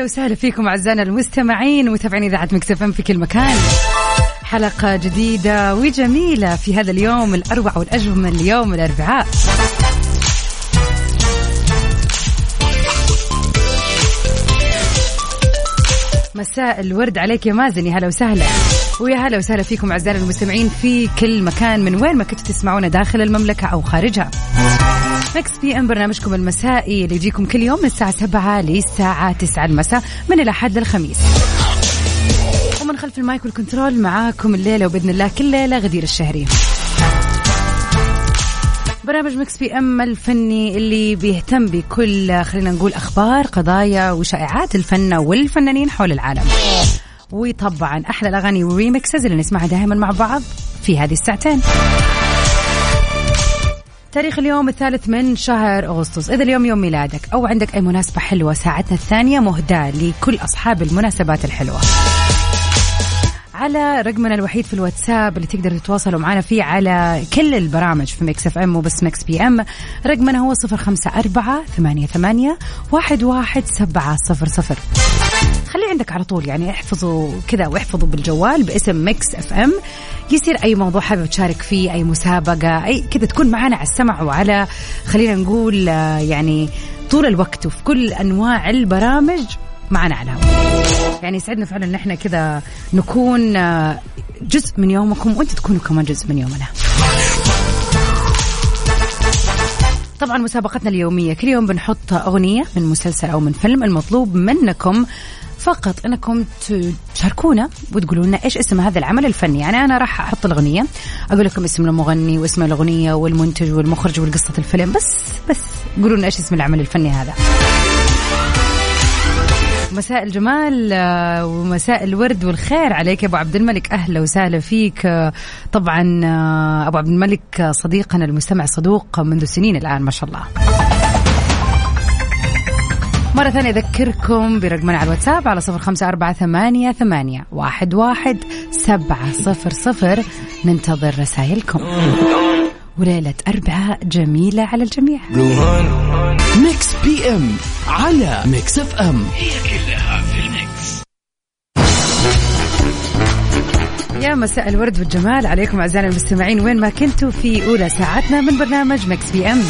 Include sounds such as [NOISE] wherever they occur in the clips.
هلا وسهلا فيكم أعزائنا المستمعين ومتابعين إذاعة مكسف في كل مكان. حلقة جديدة وجميلة في هذا اليوم الأربع والأجمل يوم الأربعاء. مساء الورد عليك يا مازن يا هلا وسهلا. ويا هلا وسهلا فيكم أعزائنا المستمعين في كل مكان من وين ما كنتوا تسمعونا داخل المملكة أو خارجها. Mix PM برنامجكم المسائي اللي يجيكم كل يوم من الساعة 7 للساعة 9 المساء من الاحد للخميس ومن خلف ال mic وال control معاكم الليلة وبإذن الله كل ليلة غدير الشهري. برنامج Mix PM الفني اللي بيهتم بكل خلينا نقول أخبار قضايا وشائعات الفن والفنانين حول العالم. وطبعا أحلى الأغاني وال remixes اللي نسمعها دائما مع بعض في هذه الساعتين. تاريخ اليوم الثالث من شهر أغسطس. إذا اليوم يوم ميلادك أو عندك أي مناسبة حلوة ساعتنا الثانية مهداة لكل أصحاب المناسبات الحلوة. على رقمنا الوحيد في الواتساب اللي تقدروا تتواصلوا معنا فيه على كل البرامج في Mix FM وبس Mix PM. رقمنا هو صفر خمسة أربعة ثمانية ثمانية واحد واحد سبعة صفر صفر. خليه عندك على طول يعني احفظوا كذا واحفظوا بالجوال باسم Mix FM. يصير أي موضوع حابب تشارك فيه أي مسابقة أي كذا تكون معنا على السمع وعلى خلينا نقول آه، يعني طول الوقت وفي كل أنواع البرامج. معنا على الهواء. يعني يسعدنا فعلا إن إحنا كذا نكون آه، جزء من يومكم وأنتم تكونوا كمان جزء من يومنا. طبعا مسابقتنا اليومية كل يوم بنحط أغنية من مسلسل أو من فيلم المطلوب منكم. فقط إنكم تشاركونا وتقولوا لنا إيش اسم هذا العمل الفني. يعني أنا راح أحط الأغنية أقول لكم اسم المغني واسم الأغنية والمنتج والمخرج والقصة الفيلم بس بس قولوا لنا إيش اسم العمل الفني هذا. مساء الجمال آه، ومساء الورد والخير عليك يا أبو عبد الملك. أهلا وسهلا فيك. آه، طبعا آه، أبو عبد الملك صديقنا المستمع صدوق منذ سنين الآن ما شاء الله. مرة ثانية أذكركم برقمنا على الواتساب على صفر خمسة أربعة ثمانية, ثمانية واحد, واحد سبعة صفر صفر. ننتظر رسائلكم. وليلة أربعاء جميلة على الجميع. Mix PM على Mix FM. هي كلها في ال mix. يا مساء الورد والجمال عليكم أعزائنا المستمعين. وين ما كنتوا في أولى ساعتنا من برنامج Mix PM.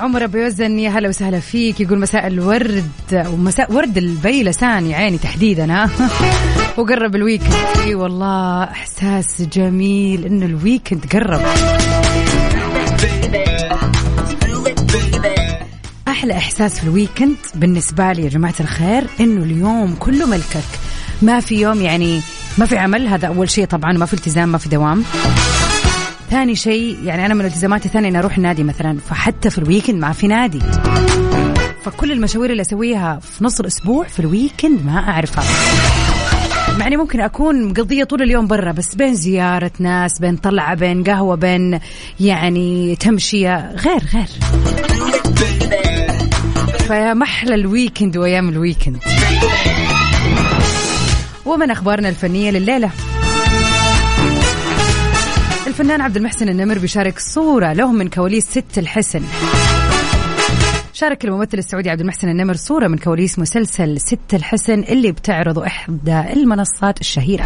عمر أبو يا هلا وسهلا فيك. يقول مساء الورد ومساء ورد البيلسان يا عيني تحديدا ها؟ [LAUGHS] وقرب ال weekend إي والله إحساس جميل إنه ال weekend قرب. أحلى إحساس في ال weekend بالنسبة لي يا جماعة الخير إنه اليوم كله ملكك. ما في يوم يعني ما في عمل هذا أول شيء طبعا ما في التزام ما في دوام. ثاني شيء يعني أنا من التزاماتي الثانية إني أروح النادي مثلا فحتى في ال weekend ما في نادي. فكل المشاوير اللي أسويها في نص الأسبوع في ال weekend ما أعرفها. مع إني ممكن أكون مقضية طول اليوم برا بس بين زيارة ناس بين طلعة بين قهوة بين يعني تمشية غير غير. فيا محلى ال weekend وأيام ال weekend. ومن أخبارنا الفنية لليلة. الفنان عبد المحسن النمر بيشارك صورة له من كواليس ست الحسن. شارك الممثل السعودي عبد المحسن النمر صورة من كواليس مسلسل ست الحسن اللي بتعرض إحدى المنصات الشهيرة.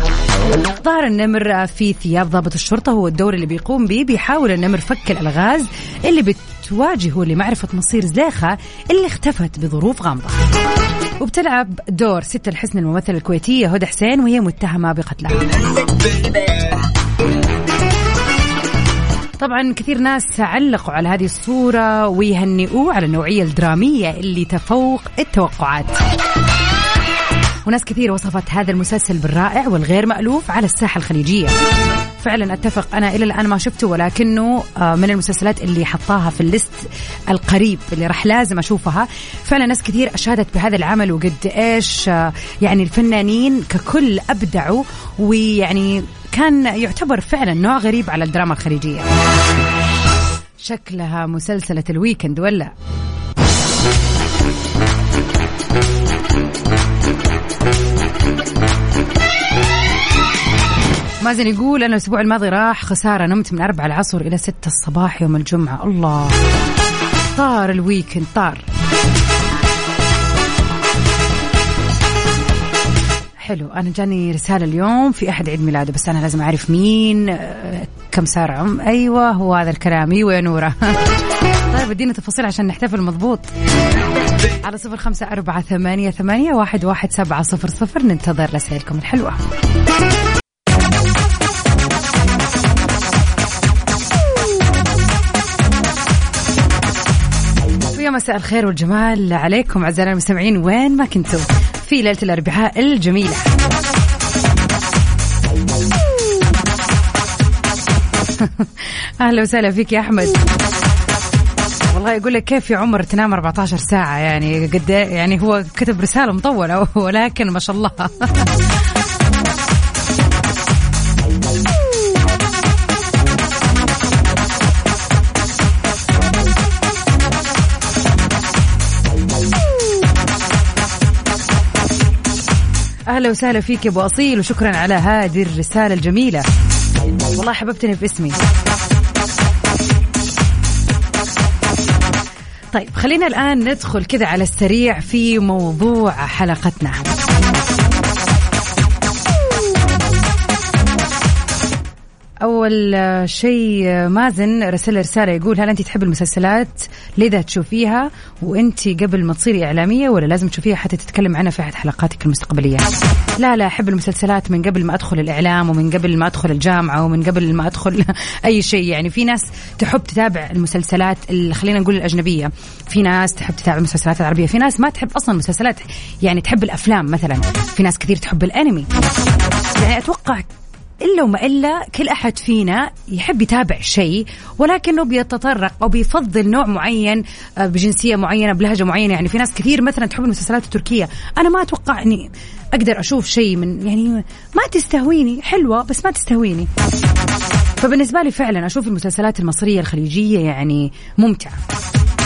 ظهر النمر في ثياب ضابط الشرطة هو الدور اللي بيقوم به بيحاول النمر فك الألغاز اللي بتواجهه لمعرفة مصير زليخة اللي اختفت بظروف غامضة. وبتلعب دور ست الحسن الممثلة الكويتية هدى حسين وهي متهمة بقتلها. طبعا كثير ناس علقوا على هذه الصورة ويهنئوه على النوعية الدرامية اللي تفوق التوقعات. وناس كثير وصفت هذا المسلسل بالرائع والغير مألوف على الساحة الخليجية. فعلا أتفق. أنا إلى الآن ما شفته ولكنه آه، من المسلسلات اللي حطاها في الليست القريب اللي راح لازم أشوفها. فعلا ناس كثير أشادت بهذا العمل وقد إيش آه، يعني الفنانين ككل أبدعوا ويعني كان يعتبر فعلا نوع غريب على الدراما الخليجية. شكلها مسلسلة الويكند ولا؟ مازن يقول أنا الأسبوع الماضي راح خسارة نمت من 4 العصر إلى 6 الصباح يوم الجمعة. الله. طار الويكند طار. حلو أنا جاني رسالة اليوم في أحد عيد ميلاده بس أنا لازم أعرف مين آه، كم صار عم. أيوه هو هذا الكلام. أيوه يا نورة. [LAUGHS] طيب ادينا تفاصيل عشان نحتفل مضبوط. على صفر خمسة أربعة ثمانية ثمانية واحد واحد سبعة صفر صفر ننتظر رسائلكم الحلوة. مساء الخير والجمال عليكم أعزائنا المستمعين. وين ما كنتوا في ليلة الأربعاء الجميلة. [LAUGHS] أهلا وسهلا فيك يا أحمد. والله يقول لك كيف يا عمر تنام 14 ساعة؟ يعني قد يعني هو كتب رسالة مطولة [LAUGHS] ولكن ما شاء الله. [LAUGHS] أهلا وسهلا فيك يا أبو أصيل وشكرا على هذه الرسالة الجميلة. والله حببتني في اسمي. طيب خلينا الآن ندخل كذا على السريع في موضوع حلقتنا. أول شيء مازن رسل رسالة يقول هل أنت تحب المسلسلات؟ لذا تشوفيها؟ وأنت قبل ما تصيري إعلامية ولا لازم تشوفيها حتى تتكلم عنها في أحد حلقاتك المستقبلية؟ لا لا أحب المسلسلات من قبل ما أدخل الإعلام ومن قبل ما أدخل الجامعة ومن قبل ما أدخل [LAUGHS] أي شيء. يعني في ناس تحب تتابع المسلسلات خلينا نقول الأجنبية. في ناس تحب تتابع المسلسلات العربية. في ناس ما تحب أصلا المسلسلات. يعني تحب الأفلام مثلا. في ناس كثير تحب الأنمي. يعني أتوقع إلا وما إلا كل أحد فينا يحب يتابع شيء ولكنه بيتطرق أو بيفضل نوع معين آه، بجنسية معينة بلهجة معينة. يعني في ناس كثير مثلا تحب المسلسلات التركية. أنا ما أتوقع أني أقدر أشوف شيء من يعني ما تستهويني. حلوة بس ما تستهويني. فبالنسبة لي فعلا أشوف المسلسلات المصرية الخليجية يعني ممتعة.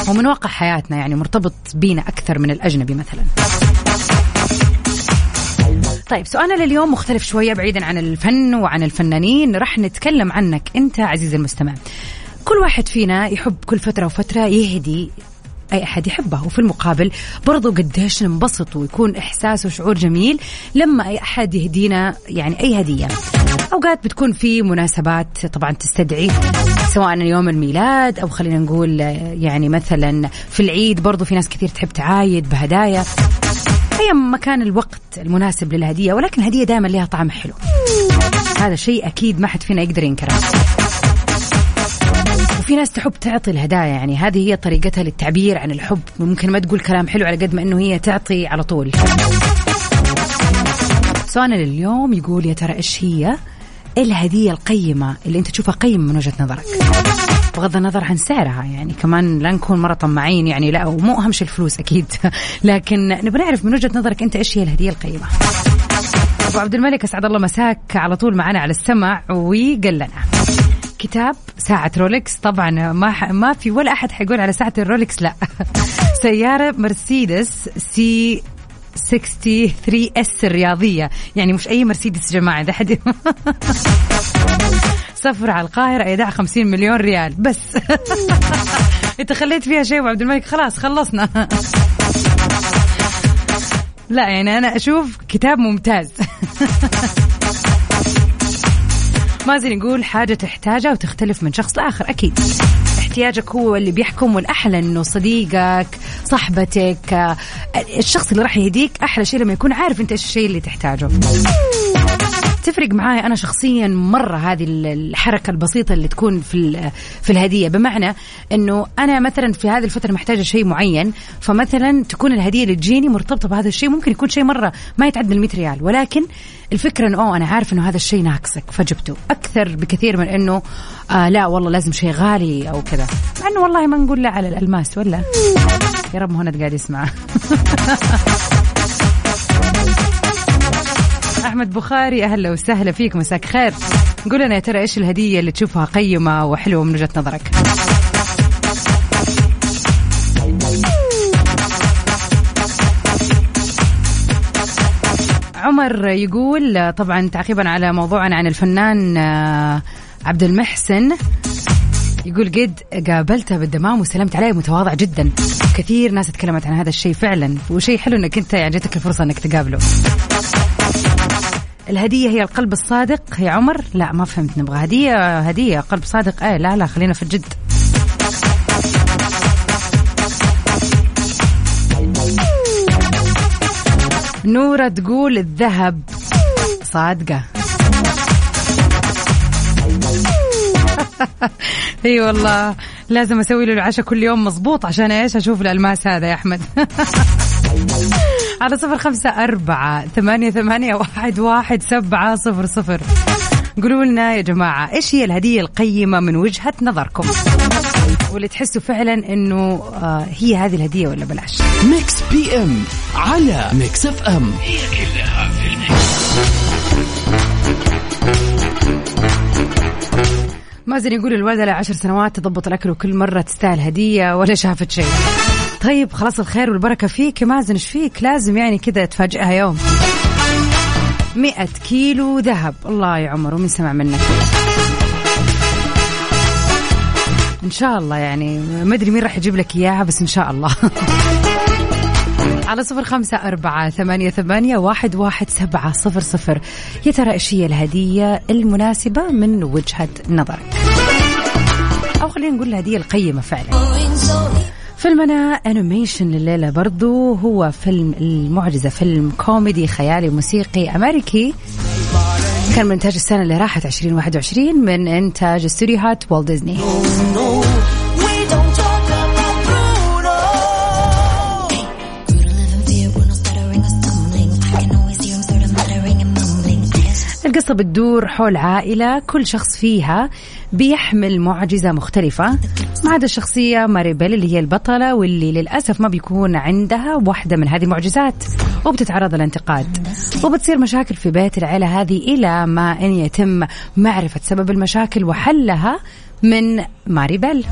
ومن واقع حياتنا يعني مرتبط بينا أكثر من الأجنبي مثلا. طيب سؤالنا لليوم مختلف شوية بعيدا عن الفن وعن الفنانين. راح نتكلم عنك أنت عزيزي المستمع. كل واحد فينا يحب كل فترة وفترة يهدي أي أحد يحبه وفي المقابل برضو قديش ننبسط ويكون إحساس وشعور جميل لما أي أحد يهدينا يعني أي هدية. أوقات بتكون في مناسبات طبعا تستدعي سواء يوم الميلاد أو خلينا نقول يعني مثلا في العيد برضو في ناس كثير تحب تعايد بهدايا. ايا ما كان الوقت المناسب للهدية ولكن الهدية دائما لها طعم حلو. هذا شيء أكيد ما حد فينا يقدر ينكره. وفي ناس تحب تعطي الهدايا يعني هذه هي طريقتها للتعبير عن الحب. ممكن ما تقول كلام حلو على قد ما إنه هي تعطي على طول. سؤالنا لليوم يقول يا ترى إيش هي الهدية القيمة اللي أنت تشوفها قيمة من وجهة نظرك؟ بغض النظر عن سعرها يعني كمان لا نكون مرة طماعين يعني لا ومو أهم شيء الفلوس أكيد. [LAUGHS] لكن نبغى نعرف من وجهة نظرك أنت إيش هي الهدية القيمة؟ أبو عبد الملك أسعد الله مساك على طول معنا على السمع وقال لنا كتاب ساعة رولكس طبعا ما ما في ولا أحد حيقول على ساعة الرولكس لا. [LAUGHS] سيارة مرسيدس C 63 S الرياضية. يعني مش أي مرسيدس جماعة ده حد [LAUGHS] سفر على القاهرة ايداع 50 مليون ريال. بس. [LAUGHS] إنت خليت فيها شيء ابو عبد الملك؟ خلاص خلصنا. [LAUGHS] لا يعني أنا أشوف كتاب ممتاز. [LAUGHS] مازن يقول حاجة تحتاجها وتختلف من شخص لآخر أكيد. احتياجك هو اللي بيحكم والأحلى أنه صديقك صاحبتك الشخص اللي راح يهديك أحلى شيء لما يكون عارف أنت إيش الشيء اللي تحتاجه. تفرق معاي أنا شخصيا مرة هذه الحركة البسيطة اللي تكون في في الهدية. بمعنى إنه أنا مثلا في هذه الفترة محتاجة شيء معين فمثلا تكون الهدية اللي تجيني مرتبطة بهذا الشيء. ممكن يكون شيء مرة ما يتعدى ال 100 ريال ولكن الفكرة إنه أوه أنا عارف إنه هذا الشيء ناقصك فجبته. أكثر بكثير من إنه آه لا والله لازم شيء غالي أو كذا. مع إنه والله ما نقول لا على الألماس ولا؟ يا رب مهند قاعد يسمع. [LAUGHS] أحمد بخاري أهلا وسهلا فيك مساك خير. قول لنا يا ترى إيش الهدية اللي تشوفها قيمة وحلوة من وجهة نظرك؟ عمر يقول طبعا تعقيبا على موضوعنا عن الفنان آه، عبد المحسن. يقول قد قابلته بالدمام وسلمت عليه متواضع جدا. كثير ناس تكلمت عن هذا الشيء فعلا وشيء حلو إنك أنت يعني جاتك الفرصة إنك تقابله. الهدية هي القلب الصادق. يا عمر؟ لا ما فهمت. نبغى هدية هدية قلب صادق. إيه لا لا خلينا في الجد. نورة تقول الذهب. صادقة. [LAUGHS] أي والله لازم أسوي له العشاء كل يوم مزبوط عشان إيش؟ أشوف الألماس هذا يا أحمد. [LAUGHS] على صفر خمسة أربعة ثمانية ثمانية واحد واحد سبعة صفر صفر. قولوا لنا يا جماعة إيش هي الهدية القيمة من وجهة نظركم؟ واللي تحسوا فعلا إنه آه هي هذه الهدية ولا بلاش؟ Mix PM على Mix FM. هي كلها في ال mix. مازن يقول الوالدة لها عشر سنوات تضبط الأكل وكل مرة تستاهل هدية ولا شافت شيء. طيب خلاص الخير والبركة فيك. يا مازن إيش فيك؟ لازم يعني كذا تفاجئها يوم. مئة كيلو ذهب. الله يا عمر ومن سمع منك. إن شاء الله يعني. ما أدري مين راح يجيب لك إياها بس إن شاء الله. [LAUGHS] على صفر خمسة أربعة ثمانية, ثمانية واحد, واحد سبعة صفر صفر. يا ترى إيش هي الهدية المناسبة من وجهة نظرك؟ أو خلينا نقول الهدية القيمة فعلا. فيلمنا animation لليلة برضو. هو فيلم المعجزة فيلم كوميدي خيالي موسيقي أمريكي. كان من إنتاج السنة اللي راحت 2021 من إنتاج استوديوهات والت ديزني. القصة بتدور حول عائلة كل شخص فيها بيحمل معجزة مختلفة. ما عدا الشخصية ماريبيل اللي هي البطلة واللي للأسف ما بيكون عندها واحدة من هذه المعجزات وبتتعرض للانتقاد. وبتصير مشاكل في بيت العيلة هذه إلى ما أن يتم معرفة سبب المشاكل وحلها من ماريبيل.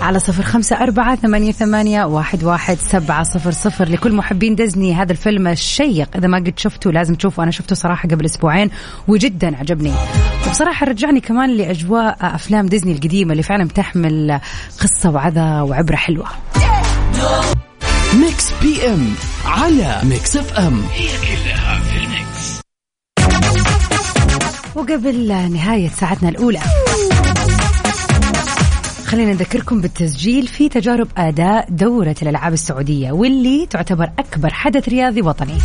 على صفر خمسة أربعة ثمانية, ثمانية واحد, واحد سبعة صفر صفر لكل محبين ديزني. هذا الفيلم الشيق. إذا ما قد شفته لازم تشوفه. أنا شفته صراحة قبل أسبوعين وجدا عجبني. وبصراحة رجعني كمان لأجواء أفلام ديزني القديمة اللي فعلا بتحمل قصة وعظة وعبرة حلوة. Mix PM على Mix FM هي كلها في ال mix. وقبل نهاية ساعتنا الأولى خلينا نذكركم بالتسجيل في تجارب أداء دورة الألعاب السعودية واللي تعتبر أكبر حدث رياضي وطني.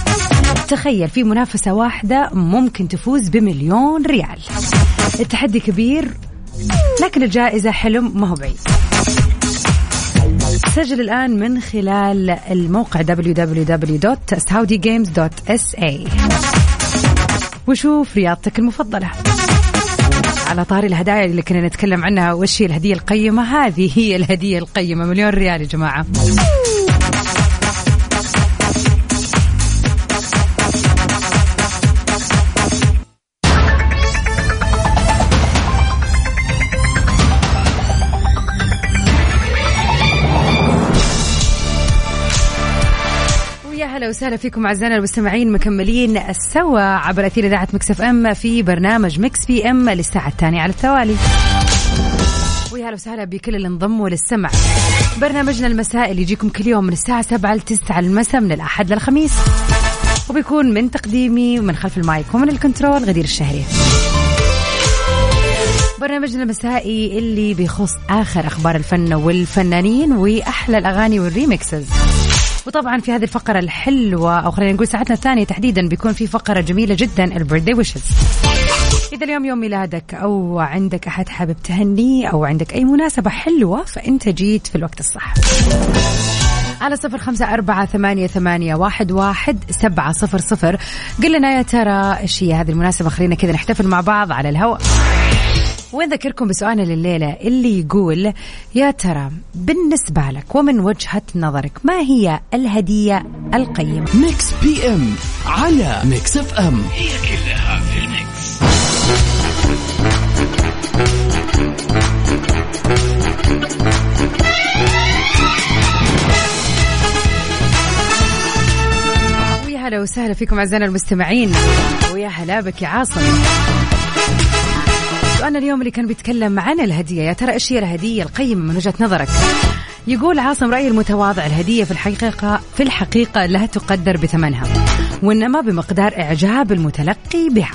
تخيل في منافسة واحدة ممكن تفوز بمليون ريال. التحدي كبير لكن الجائزة حلم ما هو بعيد. سجل الآن من خلال الموقع www.saudigames.sa وشوف رياضتك المفضلة. على طاري الهدايا اللي كنا نتكلم عنها وش هي الهدية القيمة؟ هذه هي الهدية القيمة مليون ريال يا جماعة. أهلا وسهلا فيكم أعزائنا المستمعين مكملين سوا عبر أثير إذاعة Mix FM في برنامج Mix PM للساعة الثانية على التوالي. ويا هلا وسهلا بكل اللي انضموا للسمع. برنامجنا المسائي اللي يجيكم كل يوم من الساعة 7 ل 9 المساء من الأحد للخميس. وبيكون من تقديمي ومن خلف المايك ومن ال control غدير الشهري. برنامجنا المسائي اللي بيخص آخر أخبار الفن والفنانين وأحلى الأغاني وال remixes. وطبعا في هذه الفقرة الحلوة أو خلينا نقول ساعتنا الثانية تحديدا بيكون في فقرة جميلة جدا البيرثدي ويشز إذا اليوم يوم ميلادك أو عندك أحد حابب تهنيه أو عندك أي مناسبة حلوة فأنت جيت في الوقت الصح. على صفر خمسة أربعة ثمانية, ثمانية واحد, واحد سبعة صفر صفر. قل لنا يا ترى إيش هي هذه المناسبة؟ خلينا كذا نحتفل مع بعض على الهواء. ونذكركم بسؤالنا لليلة؟ اللي يقول يا ترى بالنسبة لك ومن وجهة نظرك ما هي الهدية القيمة؟ Mix PM على Mix FM هي كلها في ال mix. هلا وسهلا فيكم أعزائنا المستمعين. ويا هلا بك يا عاصم. سؤالنا اليوم اللي كان بيتكلم عن الهدية يا ترى إيش هي الهدية القيمة من وجهة نظرك؟ يقول عاصم رأيي المتواضع الهدية في الحقيقة في الحقيقة لا تقدر بثمنها وإنما بمقدار إعجاب المتلقي بها.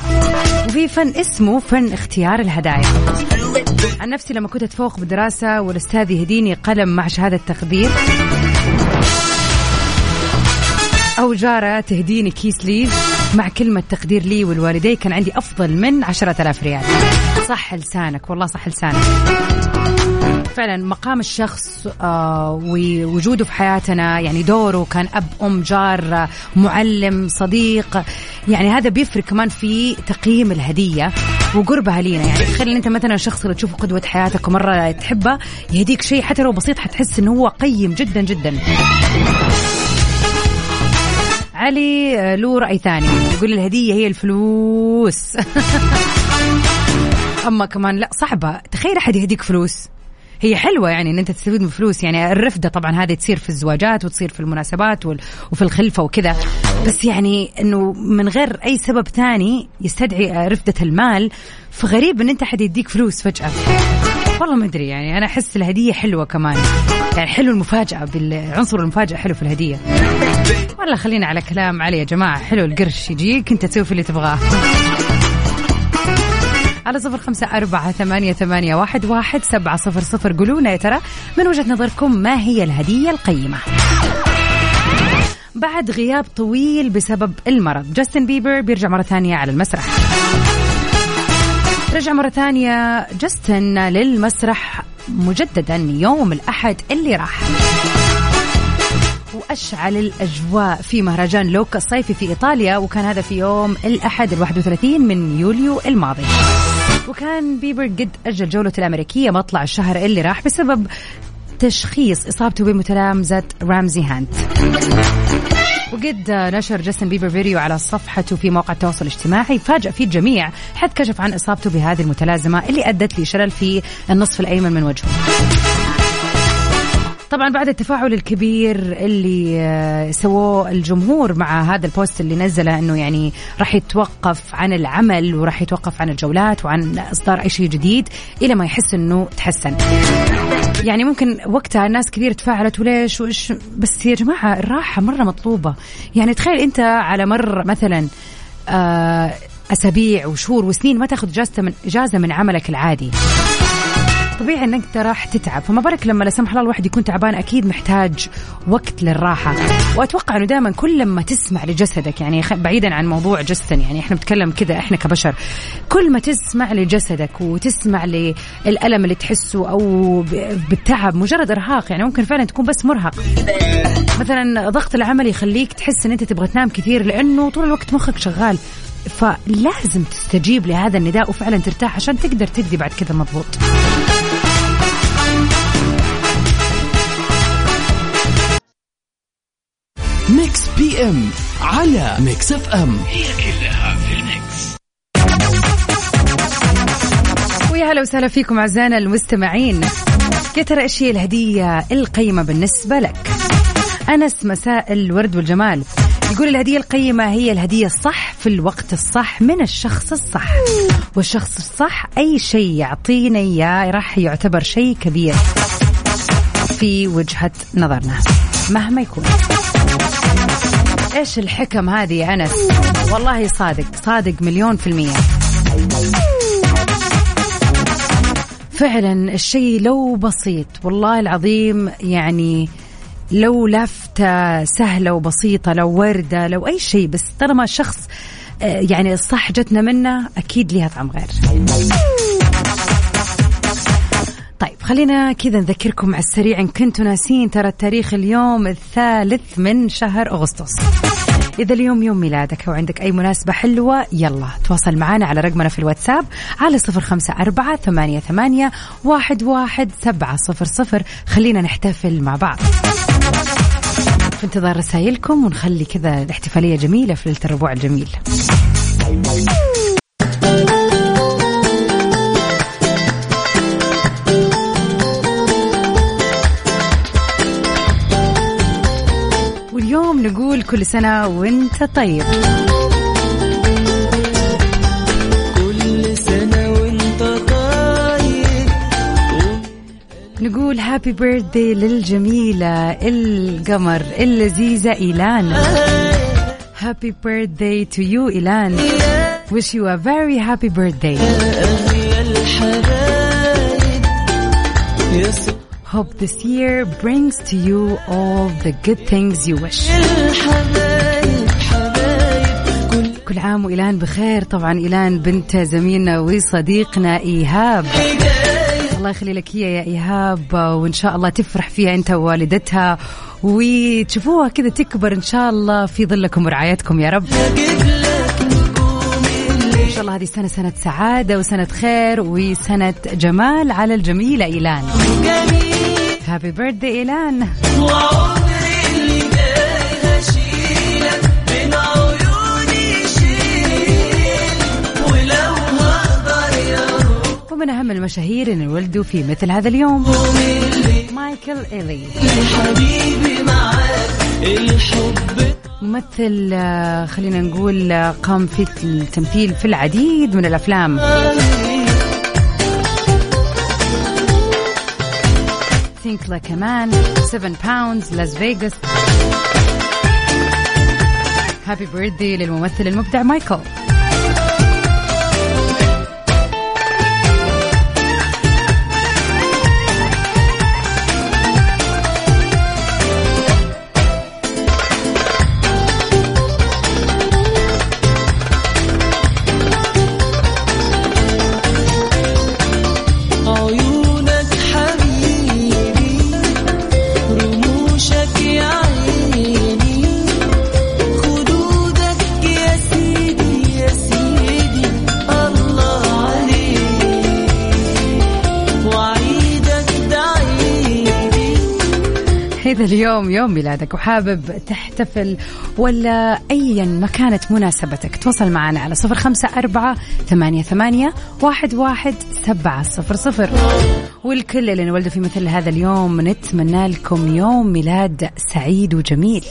وفي فن اسمه فن اختيار الهدايا. عن نفسي لما كنت أتفوق بالدراسة والأستاذ يهديني قلم مع شهادة تقدير أو جارة تهديني كيس ليف مع كلمة تقدير لي والوالدي كان عندي أفضل من عشرة آلاف ريال. صح لسانك والله صح لسانك. فعلا مقام الشخص آه ووجوده في حياتنا يعني دوره كان أب أم جار معلم صديق. يعني هذا بيفرق كمان في تقييم الهدية وقربها لينا. يعني تخيل أنت مثلا الشخص اللي تشوفه قدوة حياتك ومرة تحبه يهديك شيء حتى لو بسيط حتحس إنه هو قيم جدا جدا. علي آه، له رأي ثاني. يقول الهدية هي الفلوس. [LAUGHS] أما كمان لا صعبة. تخيل أحد يهديك فلوس. هي حلوة يعني إن أنت تستفيد من فلوس. يعني الرفدة طبعا هذه تصير في الزواجات وتصير في المناسبات وفي الخلفة وكذا. بس يعني إنه من غير أي سبب ثاني يستدعي رفدة المال. فغريب إن أنت حد يديك فلوس والله ما أدري يعني أنا أحس الهدية حلوة كمان. يعني حلو المفاجأة بالعنصر المفاجأة حلو في الهدية. والله خلينا على كلام علي يا جماعة حلو القرش يجيك أنت تسوي اللي تبغاه. على صفر خمسة أربعة ثمانية, ثمانية واحد, واحد سبعة صفر صفر. قولونا يا ترى من وجهة نظركم ما هي الهدية القيمة؟ بعد غياب طويل بسبب المرض. جاستن بيبر بيرجع مرة ثانية على المسرح. رجع مرة ثانية. جاستن للمسرح مجددا يوم الأحد اللي راح. وأشعل الأجواء في مهرجان لوكا الصيفي في إيطاليا وكان هذا في يوم الأحد ال 31 من يوليو الماضي. وكان بيبر قد أجل جولته الأمريكية مطلع الشهر اللي راح بسبب تشخيص إصابته بمتلازمة رامزي هانت. وقد نشر جاستن بيبر فيديو على صفحته في مواقع التواصل الاجتماعي. فاجأ فيه الجميع. حتى كشف عن إصابته بهذه المتلازمة اللي أدت لشلل في النصف الأيمن من وجهه. طبعا بعد التفاعل الكبير اللي آه، سووه الجمهور مع هذا البوست اللي نزله إنه يعني راح يتوقف عن العمل وراح يتوقف عن الجولات وعن إصدار أي شيء جديد إلى ما يحس إنه تحسن. يعني ممكن وقتها الناس كثير تفاعلت وليش وإيش بس يا جماعة الراحة مرة مطلوبة. يعني تخيل أنت على مر مثلا آه، أسابيع وشهور وسنين ما تاخذ إجازة من إجازة من عملك العادي. طبيعي إنك أنت راح تتعب فما بالك لما لا سمح الله الواحد يكون تعبان أكيد محتاج وقت للراحة. وأتوقع إنه دائما كل ما تسمع لجسدك يعني بعيدا عن موضوع جسدن يعني إحنا بنتكلم كذا إحنا كبشر. كل ما تسمع لجسدك وتسمع للألم اللي تحسه أو بالتعب مجرد إرهاق يعني ممكن فعلا تكون بس مرهق. مثلا ضغط العمل يخليك تحس إن أنت تبغى تنام كثير لأنه طول الوقت مخك شغال. فلازم تستجيب لهذا النداء وفعلا ترتاح عشان تقدر تدي بعد كذا مضبوط Mix PM على Mix FM. هي كلها في ال mix ويا هلا وسهلا فيكم أعزائنا المستمعين. يا ترى إيش هي الهدية القيمة بالنسبة لك؟ أنس مساء الورد والجمال. يقول الهدية القيمة هي الهدية الصح في الوقت الصح من الشخص الصح. والشخص الصح أي شيء يعطينا إياه راح يعتبر شيء كبير في وجهة نظرنا مهما يكون. إيش الحكم هذه يا أنس؟ والله صادق صادق مليون في المية. فعلا الشيء لو بسيط والله العظيم يعني لو لفتة سهلة وبسيطة لو وردة لو أي شيء بس طالما شخص آه، يعني الصح جتنا منه أكيد لها طعم غير. خلينا كذا نذكركم على السريع إن كنتوا ناسين ترى التاريخ اليوم الثالث من شهر أغسطس. إذا اليوم يوم ميلادك أو عندك أي مناسبة حلوة يلا تواصل معنا على رقمنا في الواتساب على صفر خمسة أربعة ثمانية, ثمانية واحد, واحد سبعة صفر صفر. خلينا نحتفل مع بعض. في انتظار رسائلكم ونخلي كذا الاحتفالية جميلة في الربوع الجميل. كل سنة وانت طيب. كل سنة وانت طيب. نقول happy birthday للجميلة القمر اللذيذة إيلان. happy birthday to you إيلان. Wish you a very happy birthday. يا الحبايب يا hope this year brings to you all the good things you wish. كل عام وإيلان بخير. طبعا إيلان بنت زميلنا وصديقنا إيهاب. الله يخلي لك هي يا إيهاب وإن شاء الله تفرح فيها أنت ووالدتها. وتشوفوها كذا تكبر إن شاء الله في ظلكم ورعايتكم يا رب. إن شاء الله هذه السنة سنة سعادة وسنة خير وسنة جمال على الجميلة إيلان. هابي بيرثدي إيلان ومن أهم المشاهير اللي ولدوا في مثل هذا اليوم. مايكل إيلي حبيبي معاك الحب ممثل آه، خلينا نقول آه، قام في التمثيل في العديد من الأفلام. A Man 7 Pounds Las Vegas. هابي بيرثدي للممثل المبدع مايكل إذا اليوم يوم ميلادك وحابب تحتفل ولا أيا ما كانت مناسبتك؟ تواصل معنا على صفر خمسة أربعة ثمانية, ثمانية واحد, واحد سبعة صفر صفر. والكل اللي انولدوا في مثل هذا اليوم نتمنى لكم يوم ميلاد سعيد وجميل.